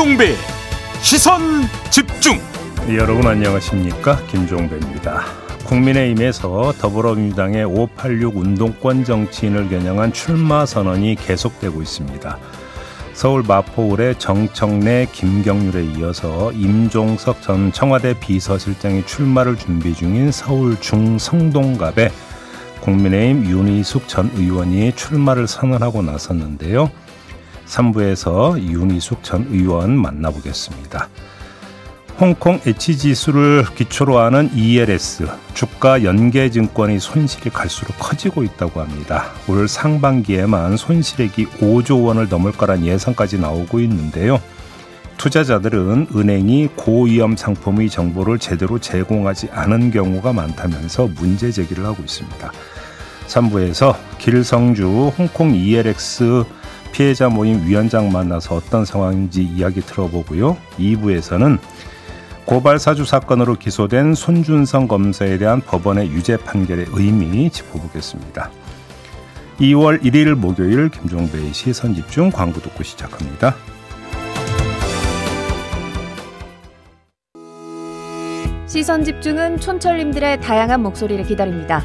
김종배. 시선 집중. 네, 여러분 안녕하십니까? 김종배입니다. 국민의힘에서 더불어민주당의 586 운동권 정치인을 겨냥한 출마 선언이 계속되고 있습니다. 서울 마포울의 정청래 김경률에 이어서 임종석 전 청와대 비서실장이 출마를 준비 중인 서울 중성동갑에 국민의힘 윤희숙 전 의원이 출마를 선언하고 나섰는데요. 3부에서 윤희숙 전 의원 만나보겠습니다. 홍콩 H지수를 기초로 하는 ELS 주가 연계증권의 손실이 갈수록 커지고 있다고 합니다. 올 상반기에만 손실액이 5조 원을 넘을 거란 예상까지 나오고 있는데요. 투자자들은 은행이 고위험 상품의 정보를 제대로 제공하지 않은 경우가 많다면서 문제 제기를 하고 있습니다. 3부에서 길성주 홍콩 ELX 피해자 모임 위원장 만나서 어떤 상황인지 이야기 들어보고요. 2부에서는 고발 사주 사건으로 기소된 손준성 검사에 대한 법원의 유죄 판결의 의미 짚어보겠습니다. 2월 1일 목요일 김종배의 시선 집중 광고 듣고 시작합니다. 시선 집중은 촌철님들의 다양한 목소리를 기다립니다.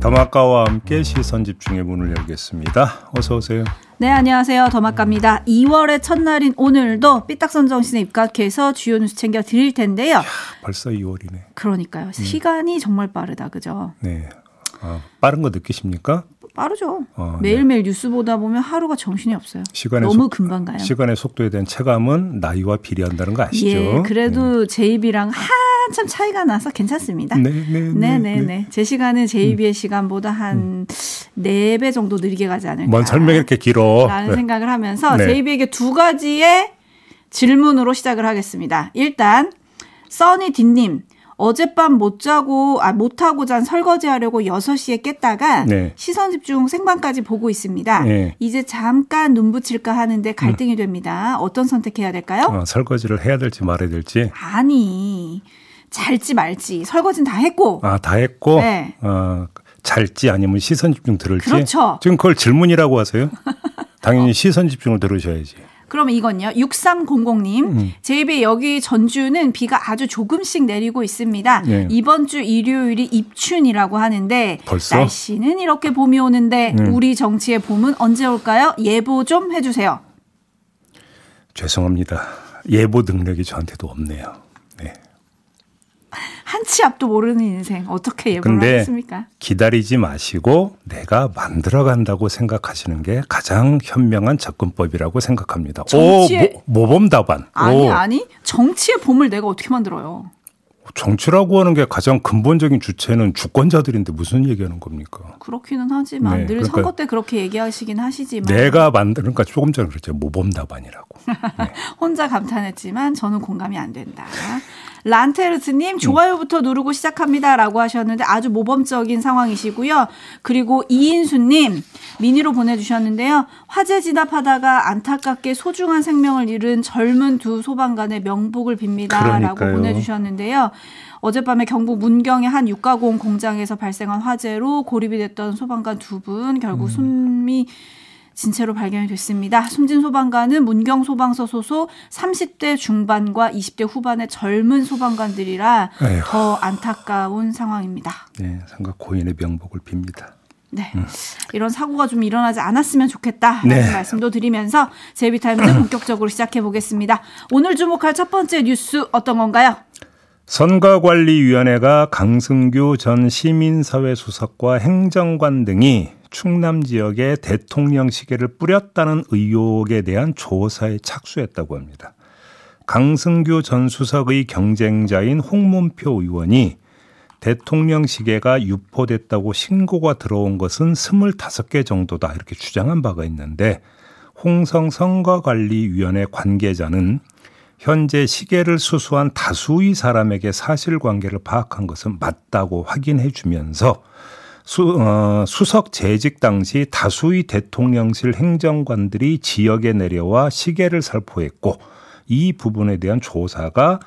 더마카와 함께 시선 집중의 문을 열겠습니다. 어서 오세요. 네, 안녕하세요. 더마카입니다. 2월의 첫날인 오늘도 삐딱선 정신에 입각해서 주요 뉴스 챙겨 드릴 텐데요. 야, 벌써 2월이네. 그러니까요. 음. 시간이 정말 빠르다. 그죠? 네. 아, 빠른 거 느끼십니까? 빠르죠. 어, 매일매일 네. 뉴스 보다 보면 하루가 정신이 없어요. 시간의 너무 속, 금방 가요. 시간의 속도에 대한 체감은 나이와 비례한다는 거 아시죠? 예, 그래도 네. 제이비랑 한참 차이가 나서 괜찮습니다. 네, 네, 네. 네, 네. 네. 제 시간은 제이비의 음. 시간보다 한네배 정도 느리게 가지 않을까. 뭔 설명이 이렇게 길어. 라는 네. 생각을 하면서 네. 제이비에게 두 가지의 질문으로 시작을 하겠습니다. 일단, 써니디님. 어젯밤 못 자고 아 못 하고 잔 설거지 하려고 6시에 깼다가 네. 시선 집중 생방까지 보고 있습니다. 네. 이제 잠깐 눈 붙일까 하는데 갈등이 음. 됩니다. 어떤 선택해야 될까요? 어, 설거지를 해야 될지 말아야 될지. 아니. 잘지 말지. 설거지는 다 했고. 아, 다 했고. 네. 어, 잘지 아니면 시선 집중 들을지. 그렇죠. 지금 그걸 질문이라고 하세요? 당연히 어. 시선 집중을 들으셔야지. 그러면 이건요. 6300님. 음. 제입에 여기 전주는 비가 아주 조금씩 내리고 있습니다. 네. 이번 주 일요일이 입춘이라고 하는데 벌써? 날씨는 이렇게 봄이 오는데 음. 우리 정치의 봄은 언제 올까요? 예보 좀 해주세요. 죄송합니다. 예보 능력이 저한테도 없네요. 한 치 앞도 모르는 인생 어떻게 예보를 하겠습니까? 기다리지 마시고 내가 만들어 간다고 생각하시는 게 가장 현명한 접근법이라고 생각합니다. 정치의... 오, 모, 모범 답안. 아니 오. 아니 정치의 봄을 내가 어떻게 만들어요? 정치라고 하는 게 가장 근본적인 주체는 주권자들인데 무슨 얘기하는 겁니까? 그렇기는 하지만 네, 늘 그러니까 선거 때 그렇게 얘기하시긴 하시지만 내가 만드는 까 조금 전에 그랬죠 모범 답안이라고 네. 혼자 감탄했지만 저는 공감이 안 된다. 란테르스님 좋아요부터 누르고 시작합니다라고 하셨는데 아주 모범적인 상황이시고요. 그리고 이인수님 미니로 보내주셨는데요. 화재 진압하다가 안타깝게 소중한 생명을 잃은 젊은 두 소방관의 명복을 빕니다라고 보내주셨는데요. 어젯밤에 경북 문경의 한 육가공 공장에서 발생한 화재로 고립이 됐던 소방관 두 분 결국 음. 숨이 진체로 발견이 됐습니다. 숨진 소방관은 문경 소방서 소속 30대 중반과 20대 후반의 젊은 소방관들이라 에휴. 더 안타까운 상황입니다. 네, 상가 고인의 명복을 빕니다. 네. 음. 이런 사고가 좀 일어나지 않았으면 좋겠다라는 네. 말씀도 드리면서 제비타임즈 본격적으로 시작해 보겠습니다. 오늘 주목할 첫 번째 뉴스 어떤 건가요? 선거관리위원회가 강승규 전 시민사회 수석과 행정관 등이 충남 지역에 대통령 시계를 뿌렸다는 의혹에 대한 조사에 착수했다고 합니다. 강승규 전 수석의 경쟁자인 홍문표 의원이 대통령 시계가 유포됐다고 신고가 들어온 것은 25개 정도다 이렇게 주장한 바가 있는데 홍성 선거관리위원회 관계자는 현재 시계를 수수한 다수의 사람에게 사실관계를 파악한 것은 맞다고 확인해 주면서 수, 어, 수석 재직 당시 다수의 대통령실 행정관들이 지역에 내려와 시계를 살포했고 이 부분에 대한 조사가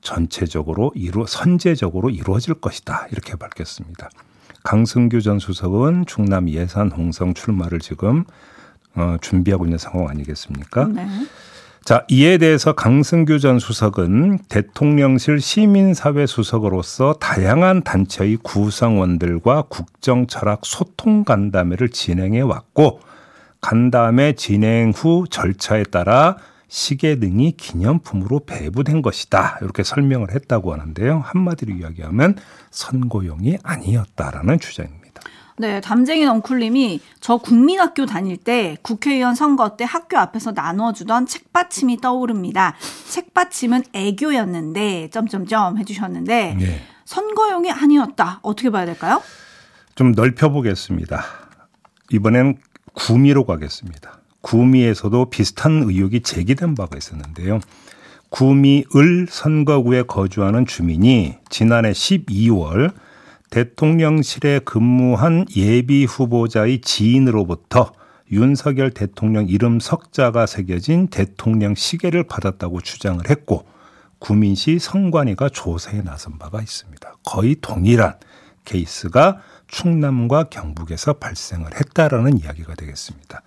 전체적으로 이루 선제적으로 이루어질 것이다 이렇게 밝혔습니다. 강승규 전 수석은 충남 예산 홍성 출마를 지금 어, 준비하고 있는 상황 아니겠습니까? 네. 자, 이에 대해서 강승규 전 수석은 대통령실 시민사회 수석으로서 다양한 단체의 구성원들과 국정 철학 소통 간담회를 진행해 왔고 간담회 진행 후 절차에 따라 시계 등이 기념품으로 배부된 것이다. 이렇게 설명을 했다고 하는데요. 한마디로 이야기하면 선고용이 아니었다라는 주장입니다. 네, 담쟁이 넝쿨님이 저 국민학교 다닐 때 국회의원 선거 때 학교 앞에서 나눠주던 책받침이 떠오릅니다. 책받침은 애교였는데 점점점 해주셨는데 네. 선거용이 아니었다. 어떻게 봐야 될까요? 좀 넓혀보겠습니다. 이번엔 구미로 가겠습니다. 구미에서도 비슷한 의혹이 제기된 바가 있었는데요. 구미 을 선거구에 거주하는 주민이 지난해 12월 대통령실에 근무한 예비 후보자의 지인으로부터 윤석열 대통령 이름 석자가 새겨진 대통령 시계를 받았다고 주장을 했고 구민시 성관위가 조사에 나선 바가 있습니다. 거의 동일한 케이스가 충남과 경북에서 발생을 했다라는 이야기가 되겠습니다.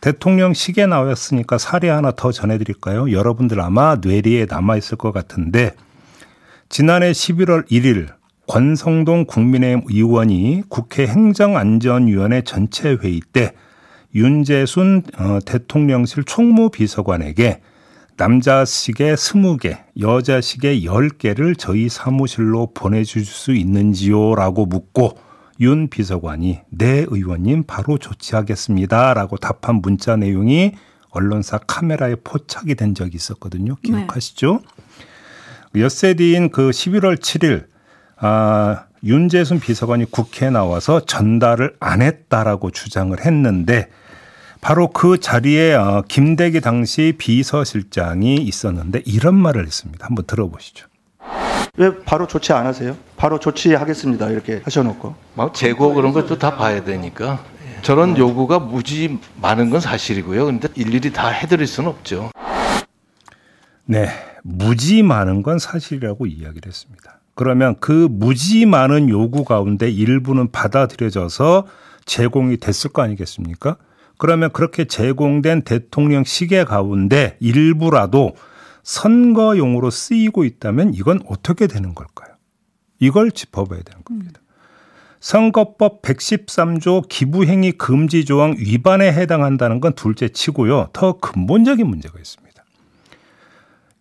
대통령 시계 나왔으니까 사례 하나 더 전해드릴까요? 여러분들 아마 뇌리에 남아있을 것 같은데 지난해 11월 1일 권성동 국민의힘 의원이 국회 행정안전위원회 전체 회의 때 윤재순 어, 대통령실 총무비서관에게 남자 시계 20개, 여자 시계 10개를 저희 사무실로 보내줄 수 있는지요? 라고 묻고 윤 비서관이 네 의원님 바로 조치하겠습니다. 라고 답한 문자 내용이 언론사 카메라에 포착이 된 적이 있었거든요. 기억하시죠? 네. 엿새 뒤인 그 11월 7일 아, 윤재순 비서관이 국회에 나와서 전달을 안 했다라고 주장을 했는데 바로 그 자리에 어, 김대기 당시 비서실장이 있었는데 이런 말을 했습니다. 한번 들어보시죠. 왜 바로 조치 안 하세요? 바로 조치하겠습니다. 이렇게 하셔놓고. 막 재고 그런 것도 다 봐야 되니까 저런 요구가 무지 많은 건 사실이고요. 근데 일일이 다 해드릴 수는 없죠. 네, 무지 많은 건 사실이라고 이야기를 했습니다. 그러면 그 무지 많은 요구 가운데 일부는 받아들여져서 제공이 됐을 거 아니겠습니까? 그러면 그렇게 제공된 대통령 시계 가운데 일부라도 선거용으로 쓰이고 있다면 이건 어떻게 되는 걸까요? 이걸 짚어봐야 되는 겁니다. 선거법 113조 기부행위 금지 조항 위반에 해당한다는 건 둘째 치고요. 더 근본적인 문제가 있습니다.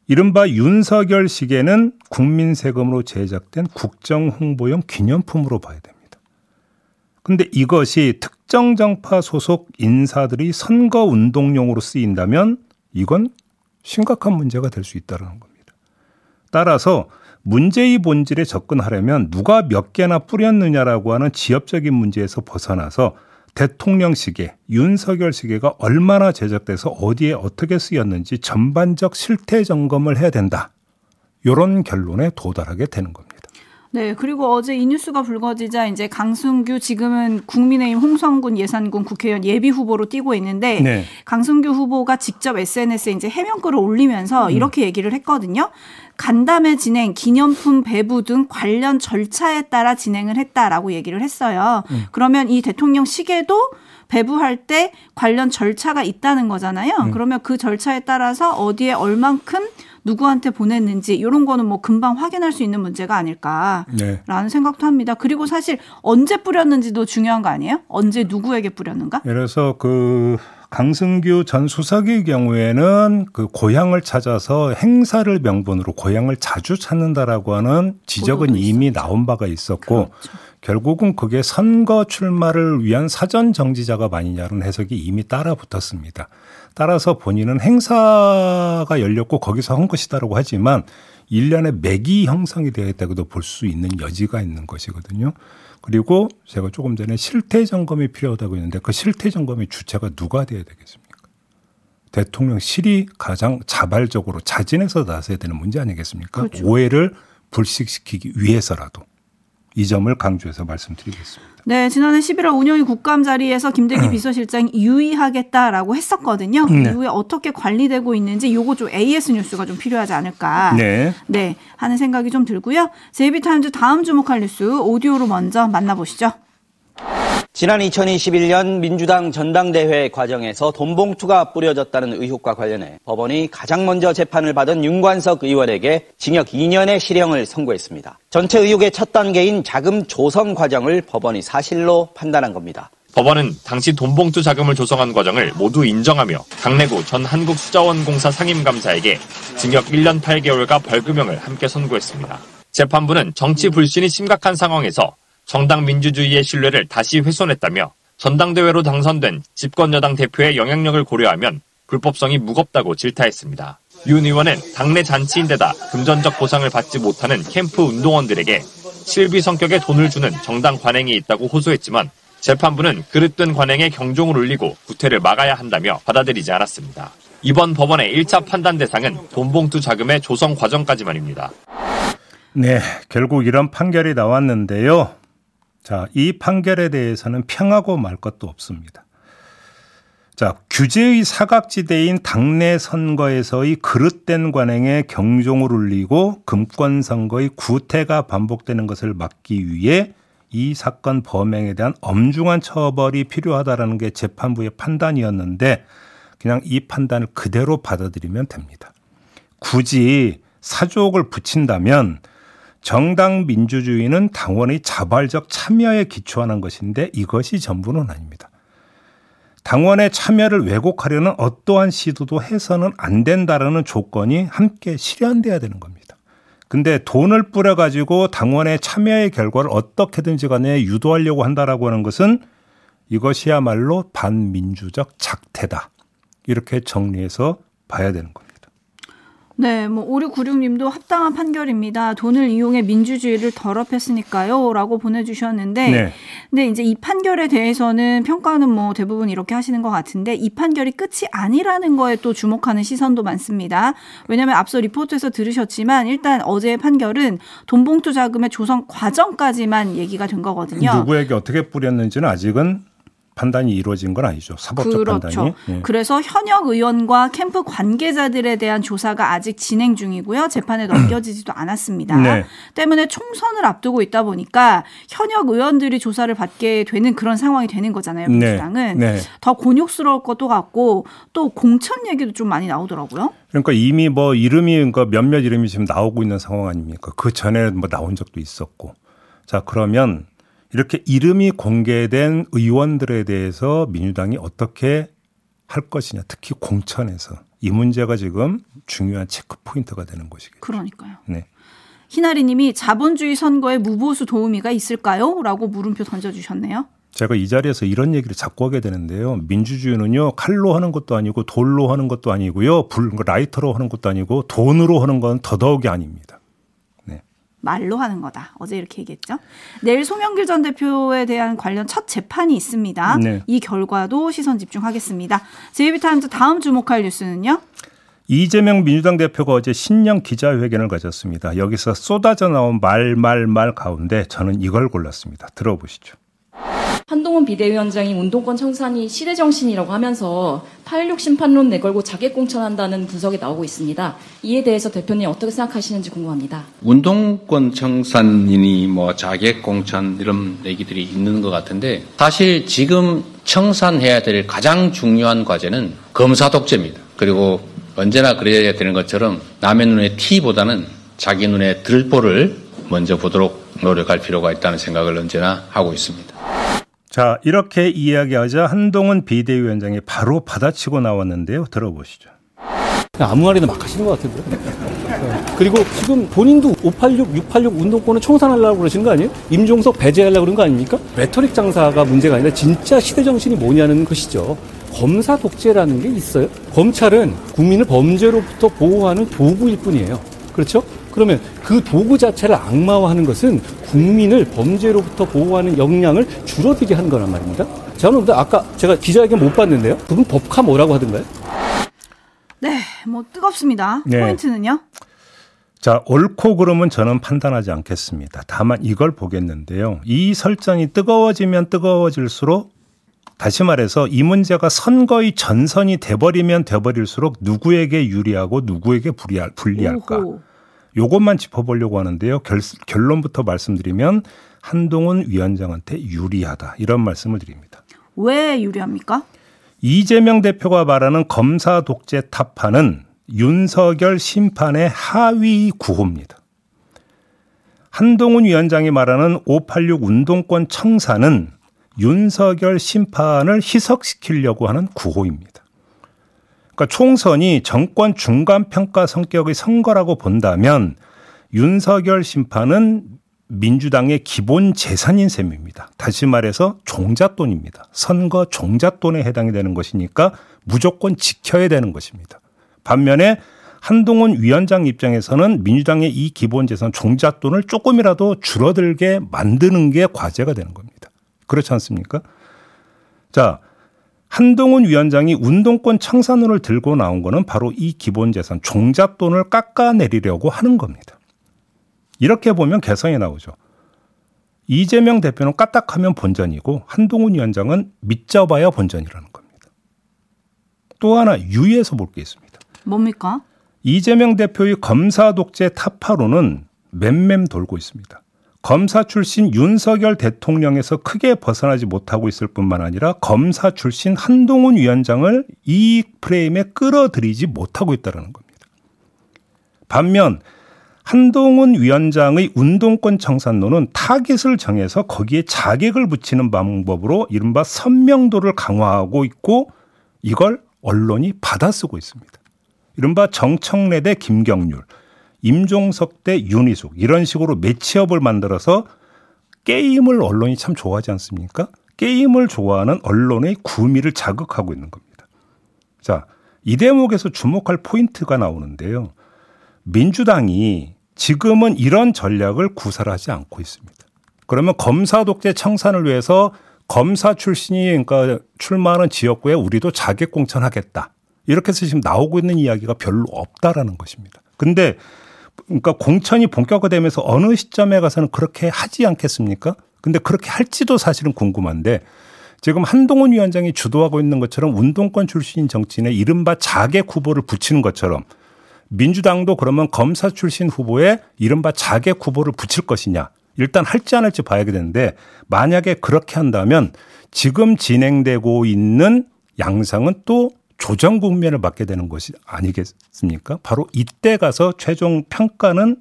이른바 윤석열 시계는 국민 세금으로 제작된 국정 홍보용 기념품으로 봐야 됩니다. 근데 이것이 특정 정파 소속 인사들이 선거 운동용으로 쓰인다면 이건 심각한 문제가 될 수 있다는 겁니다. 따라서 문제의 본질에 접근하려면 누가 몇 개나 뿌렸느냐라고 하는 지엽적인 문제에서 벗어나서 대통령 시계, 윤석열 시계가 얼마나 제작돼서 어디에 어떻게 쓰였는지 전반적 실태 점검을 해야 된다. 이런 결론에 도달하게 되는 겁니다. 네, 그리고 어제 이 뉴스가 불거지자 이제 강승규 지금은 국민의힘 홍성군 예산군 국회의원 예비 후보로 뛰고 있는데 네. 강승규 후보가 직접 SNS에 이제 해명글을 올리면서 음. 이렇게 얘기를 했거든요. 간담회 진행, 기념품 배부 등 관련 절차에 따라 진행을 했다라고 얘기를 했어요. 음. 그러면 이 대통령 시계도 배부할 때 관련 절차가 있다는 거잖아요. 음. 그러면 그 절차에 따라서 어디에 얼만큼 누구한테 보냈는지 이런 거는 뭐 금방 확인할 수 있는 문제가 아닐까라는 네. 생각도 합니다. 그리고 사실 언제 뿌렸는지도 중요한 거 아니에요? 언제 누구에게 뿌렸는가? 그래서 그 강승규 전 수석의 경우에는 그 고향을 찾아서 행사를 명분으로 고향을 자주 찾는다라고 하는 지적은 이미 있었죠. 나온 바가 있었고 그렇죠. 결국은 그게 선거 출마를 위한 사전 정지자가 아니냐는 해석이 이미 따라 붙었습니다. 따라서 본인은 행사가 열렸고 거기서 한 것이다라고 하지만 일련의 맥이 형성이 되어 있다고도 볼 수 있는 여지가 있는 것이거든요. 그리고 제가 조금 전에 실태 점검이 필요하다고 했는데 그 실태 점검의 주체가 누가 돼야 되겠습니까? 대통령실이 가장 자발적으로 자진해서 나서야 되는 문제 아니겠습니까? 그렇죠. 오해를 불식시키기 위해서라도 이 점을 강조해서 말씀드리겠습니다. 네, 지난해 11월 운영위 국감 자리에서 김대기 비서실장이 유의하겠다라고 했었거든요. 네. 이후에 어떻게 관리되고 있는지 요거 좀 AS 뉴스가 좀 필요하지 않을까. 네. 네, 하는 생각이 좀 들고요. 제이비타임즈 다음 주목할 뉴스 오디오로 먼저 만나보시죠. 지난 2021년 민주당 전당대회 과정에서 돈봉투가 뿌려졌다는 의혹과 관련해 법원이 가장 먼저 재판을 받은 윤관석 의원에게 징역 2년의 실형을 선고했습니다. 전체 의혹의 첫 단계인 자금 조성 과정을 법원이 사실로 판단한 겁니다. 법원은 당시 돈봉투 자금을 조성한 과정을 모두 인정하며 강내구 전 한국수자원공사 상임감사에게 징역 1년 8개월과 벌금형을 함께 선고했습니다. 재판부는 정치 불신이 심각한 상황에서 정당 민주주의의 신뢰를 다시 훼손했다며 전당대회로 당선된 집권여당 대표의 영향력을 고려하면 불법성이 무겁다고 질타했습니다. 윤 의원은 당내 잔치인데다 금전적 보상을 받지 못하는 캠프 운동원들에게 실비 성격의 돈을 주는 정당 관행이 있다고 호소했지만 재판부는 그릇된 관행에 경종을 울리고 구태를 막아야 한다며 받아들이지 않았습니다. 이번 법원의 1차 판단 대상은 돈봉투 자금의 조성 과정까지만입니다. 네, 결국 이런 판결이 나왔는데요. 자, 이 판결에 대해서는 평하고 말 것도 없습니다. 자, 규제의 사각지대인 당내 선거에서의 그릇된 관행에 경종을 울리고 금권 선거의 구태가 반복되는 것을 막기 위해 이 사건 범행에 대한 엄중한 처벌이 필요하다라는 게 재판부의 판단이었는데 그냥 이 판단을 그대로 받아들이면 됩니다. 굳이 사족을 붙인다면 정당 민주주의는 당원의 자발적 참여에 기초하는 것인데 이것이 전부는 아닙니다. 당원의 참여를 왜곡하려는 어떠한 시도도 해서는 안 된다라는 조건이 함께 실현돼야 되는 겁니다. 근데 돈을 뿌려 가지고 당원의 참여의 결과를 어떻게든지 간에 유도하려고 한다라고 하는 것은 이것이야말로 반민주적 작태다. 이렇게 정리해서 봐야 되는 겁니다. 네, 뭐 5696님도 합당한 판결입니다. 돈을 이용해 민주주의를 더럽혔으니까요라고 보내 주셨는데, 네. 근데 이제 이 판결에 대해서는 평가는 뭐 대부분 이렇게 하시는 것 같은데 이 판결이 끝이 아니라는 거에 또 주목하는 시선도 많습니다. 왜냐하면 앞서 리포트에서 들으셨지만 일단 어제의 판결은 돈봉투 자금의 조성 과정까지만 얘기가 된 거거든요. 누구에게 어떻게 뿌렸는지는 아직은 판단이 이루어진 건 아니죠. 사법적 그렇죠. 판단이. 예. 그래서 현역 의원과 캠프 관계자들에 대한 조사가 아직 진행 중이고요. 재판에 넘겨지지도 않았습니다. 네. 때문에 총선을 앞두고 있다 보니까 현역 의원들이 조사를 받게 되는 그런 상황이 되는 거잖아요. 민주당은 네. 네. 더 곤욕스러울 것도 같고 또 공천 얘기도 좀 많이 나오더라고요. 그러니까 이미 뭐 이름이 그러니까 몇몇 이름이 지금 나오고 있는 상황 아닙니까? 그 전에 뭐 나온 적도 있었고. 자, 그러면 이렇게 이름이 공개된 의원들에 대해서 민주당이 어떻게 할 것이냐, 특히 공천에서 이 문제가 지금 중요한 체크 포인트가 되는 것이겠죠. 그러니까요. 네. 희나리님이 자본주의 선거에 무보수 도우미가 있을까요? 라고 물음표 던져주셨네요. 제가 이 자리에서 이런 얘기를 자꾸 하게 되는데요. 민주주의는요, 칼로 하는 것도 아니고 돌로 하는 것도 아니고요, 불, 라이터로 하는 것도 아니고 돈으로 하는 건 더더욱이 아닙니다. 말로 하는 거다. 어제 이렇게 얘기했죠. 내일 송영길 전 대표에 대한 관련 첫 재판이 있습니다. 네. 이 결과도 시선 집중하겠습니다. 제이비타임즈 다음 주목할 뉴스는요. 이재명 민주당 대표가 어제 신년 기자회견을 가졌습니다. 여기서 쏟아져 나온 말, 말, 말 가운데 저는 이걸 골랐습니다. 들어보시죠. 한동훈 비대위원장이 운동권 청산이 시대 정신이라고 하면서 8.16 심판론 내걸고 자객 공천한다는 분석이 나오고 있습니다. 이에 대해서 대표님 어떻게 생각하시는지 궁금합니다. 운동권 청산이니 뭐 자객 공천 이런 얘기들이 있는 것 같은데 사실 지금 청산해야 될 가장 중요한 과제는 검사 독재입니다. 그리고 언제나 그래야 되는 것처럼 남의 눈에 티보다는 자기 눈에 들보를 먼저 보도록 노력할 필요가 있다는 생각을 언제나 하고 있습니다. 자, 이렇게 이야기하자 한동훈 비대위원장이 바로 받아치고 나왔는데요. 들어보시죠. 아무 말이나 막 하시는 것 같은데. 네. 그리고 지금 본인도 586, 686 운동권을 청산하려고 그러시는 거 아니에요? 임종석 배제하려고 그런 거 아닙니까? 레토릭 장사가 문제가 아니라 진짜 시대 정신이 뭐냐는 것이죠. 검사 독재라는 게 있어요. 검찰은 국민을 범죄로부터 보호하는 도구일 뿐이에요. 그렇죠? 그러면 그 도구 자체를 악마화하는 것은 국민을 범죄로부터 보호하는 역량을 줄어들게 하는 거란 말입니다. 저는 근데 아까 제가 기자회견 못 봤는데요. 그분 법카 뭐라고 하던가요? 뭐 뜨겁습니다. 네. 포인트는요? 자, 옳고 그름은 저는 판단하지 않겠습니다. 다만 이걸 보겠는데요. 이 설전이 뜨거워지면 뜨거워질수록 다시 말해서 이 문제가 선거의 전선이 돼버리면 돼버릴수록 누구에게 유리하고 누구에게 불리할, 불리할까. 오호. 요것만 짚어보려고 하는데요. 결, 결론부터 말씀드리면 한동훈 위원장한테 유리하다. 이런 말씀을 드립니다. 왜 유리합니까? 이재명 대표가 말하는 검사 독재 타파는 윤석열 심판의 하위 구호입니다. 한동훈 위원장이 말하는 586 운동권 청사는 윤석열 심판을 희석시키려고 하는 구호입니다. 그러니까 총선이 정권 중간 평가 성격의 선거라고 본다면 윤석열 심판은 민주당의 기본 재산인 셈입니다. 다시 말해서 종잣돈입니다. 선거 종잣돈에 해당이 되는 것이니까 무조건 지켜야 되는 것입니다. 반면에 한동훈 위원장 입장에서는 민주당의 이 기본 재산 종잣돈을 조금이라도 줄어들게 만드는 게 과제가 되는 겁니다. 그렇지 않습니까? 자, 한동훈 위원장이 운동권 청산론을 들고 나온 거는 바로 이 기본 재산 종잣돈을 깎아내리려고 하는 겁니다. 이렇게 보면 개성이 나오죠. 이재명 대표는 까딱하면 본전이고 한동훈 위원장은 밑잡아야 본전이라는 겁니다. 또 하나 유의해서 볼 게 있습니다. 뭡니까? 이재명 대표의 검사 독재 타파로는 맴맴 돌고 있습니다. 검사 출신 윤석열 대통령에서 크게 벗어나지 못하고 있을 뿐만 아니라 검사 출신 한동훈 위원장을 이 프레임에 끌어들이지 못하고 있다는 겁니다. 반면 한동훈 위원장의 운동권 청산론은 타깃을 정해서 거기에 자객을 붙이는 방법으로 이른바 선명도를 강화하고 있고 이걸 언론이 받아쓰고 있습니다. 이른바 정청래 대 김경률, 임종석 대 윤희숙 이런 식으로 매치업을 만들어서 게임을 언론이 참 좋아하지 않습니까? 게임을 좋아하는 언론의 구미를 자극하고 있는 겁니다. 자, 이 대목에서 주목할 포인트가 나오는데요. 민주당이 지금은 이런 전략을 구사하지 않고 있습니다. 그러면 검사 독재 청산을 위해서 검사 출신이 그러니까 출마하는 지역구에 우리도 자객 공천하겠다. 이렇게 해서 지금 나오고 있는 이야기가 별로 없다라는 것입니다. 근데 그러니까 공천이 본격화되면서 어느 시점에 가서는 그렇게 하지 않겠습니까? 근데 그렇게 할지도 사실은 궁금한데 지금 한동훈 위원장이 주도하고 있는 것처럼 운동권 출신인 정치인의 이른바 자객 후보를 붙이는 것처럼 민주당도 그러면 검사 출신 후보에 이른바 자객 후보를 붙일 것이냐. 일단 할지 안 할지 봐야 되는데 만약에 그렇게 한다면 지금 진행되고 있는 양상은 또 조정 국면을 맞게 되는 것이 아니겠습니까? 바로 이때 가서 최종 평가는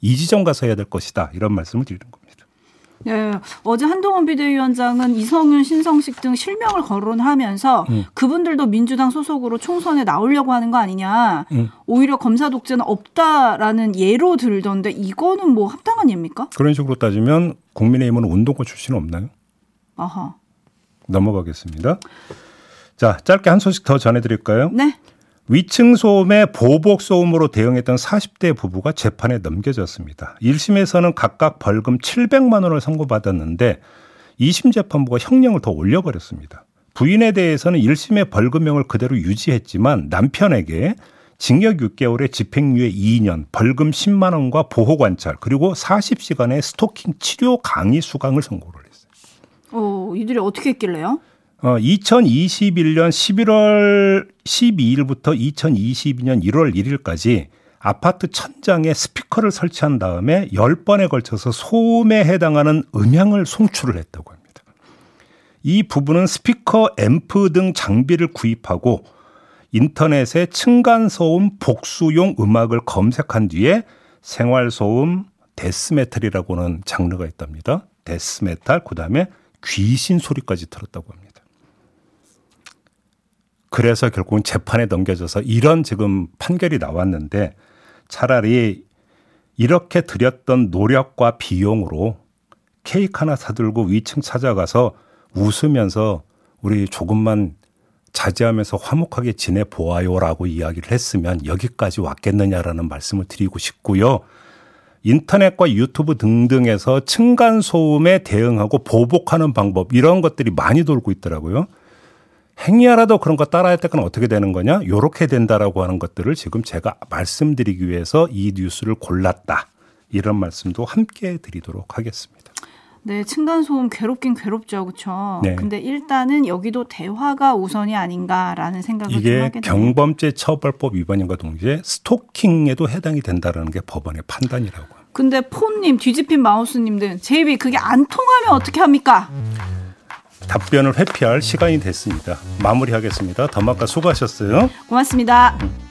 이 지점 가서 해야 될 것이다. 이런 말씀을 드리는 겁니다. 네, 어제 한동훈 비대위원장은 이성윤, 신성식 등 실명을 거론하면서 음. 그분들도 민주당 소속으로 총선에 나오려고 하는 거 아니냐. 음. 오히려 검사 독재는 없다라는 예로 들던데 이거는 뭐 합당한 예입니까? 그런 식으로 따지면 국민의힘은 운동권 출신 없나요? 아하. 넘어가겠습니다. 자, 짧게 한 소식 더 전해드릴까요? 네. 위층 소음에 보복 소음으로 대응했던 40대 부부가 재판에 넘겨졌습니다. 1심에서는 각각 벌금 700만 원을 선고받았는데 2심 재판부가 형량을 더 올려버렸습니다. 부인에 대해서는 1심의 벌금형을 그대로 유지했지만 남편에게 징역 6개월에 집행유예 2년, 벌금 10만 원과 보호 관찰, 그리고 40시간의 스토킹 치료 강의 수강을 선고를 했어요. 어, 이들이 어떻게 했길래요? 어, 2021년 11월 12일부터 2022년 1월 1일까지 아파트 천장에 스피커를 설치한 다음에 10번에 걸쳐서 소음에 해당하는 음향을 송출을 했다고 합니다. 이 부분은 스피커 앰프 등 장비를 구입하고 인터넷에 층간소음 복수용 음악을 검색한 뒤에 생활소음 데스메탈이라고는 장르가 있답니다. 데스메탈, 그 다음에 귀신 소리까지 들었다고 합니다. 그래서 결국은 재판에 넘겨져서 이런 지금 판결이 나왔는데 차라리 이렇게 들였던 노력과 비용으로 케이크 하나 사들고 위층 찾아가서 웃으면서 우리 조금만 자제하면서 화목하게 지내 보아요라고 이야기를 했으면 여기까지 왔겠느냐라는 말씀을 드리고 싶고요. 인터넷과 유튜브 등등에서 층간 소음에 대응하고 보복하는 방법 이런 것들이 많이 돌고 있더라고요. 행위하라도 그런 거 따라야 될 건 어떻게 되는 거냐? 요렇게 된다라고 하는 것들을 지금 제가 말씀드리기 위해서 이 뉴스를 골랐다. 이런 말씀도 함께 드리도록 하겠습니다. 네, 층간소음 괴롭긴 괴롭죠, 그렇죠. 네. 근데 일단은 여기도 대화가 우선이 아닌가라는 생각을 좀 이게 하게. 경범죄 처벌법 위반인과 동시에 스토킹에도 해당이 된다라는 게 법원의 판단이라고. 근데 폰님, 뒤집힌 마우스님들, 제이비 그게 안 통하면 어떻게 합니까? 답변을 회피할 시간이 됐습니다. 마무리하겠습니다. 더마카 수고하셨어요. 고맙습니다. 음.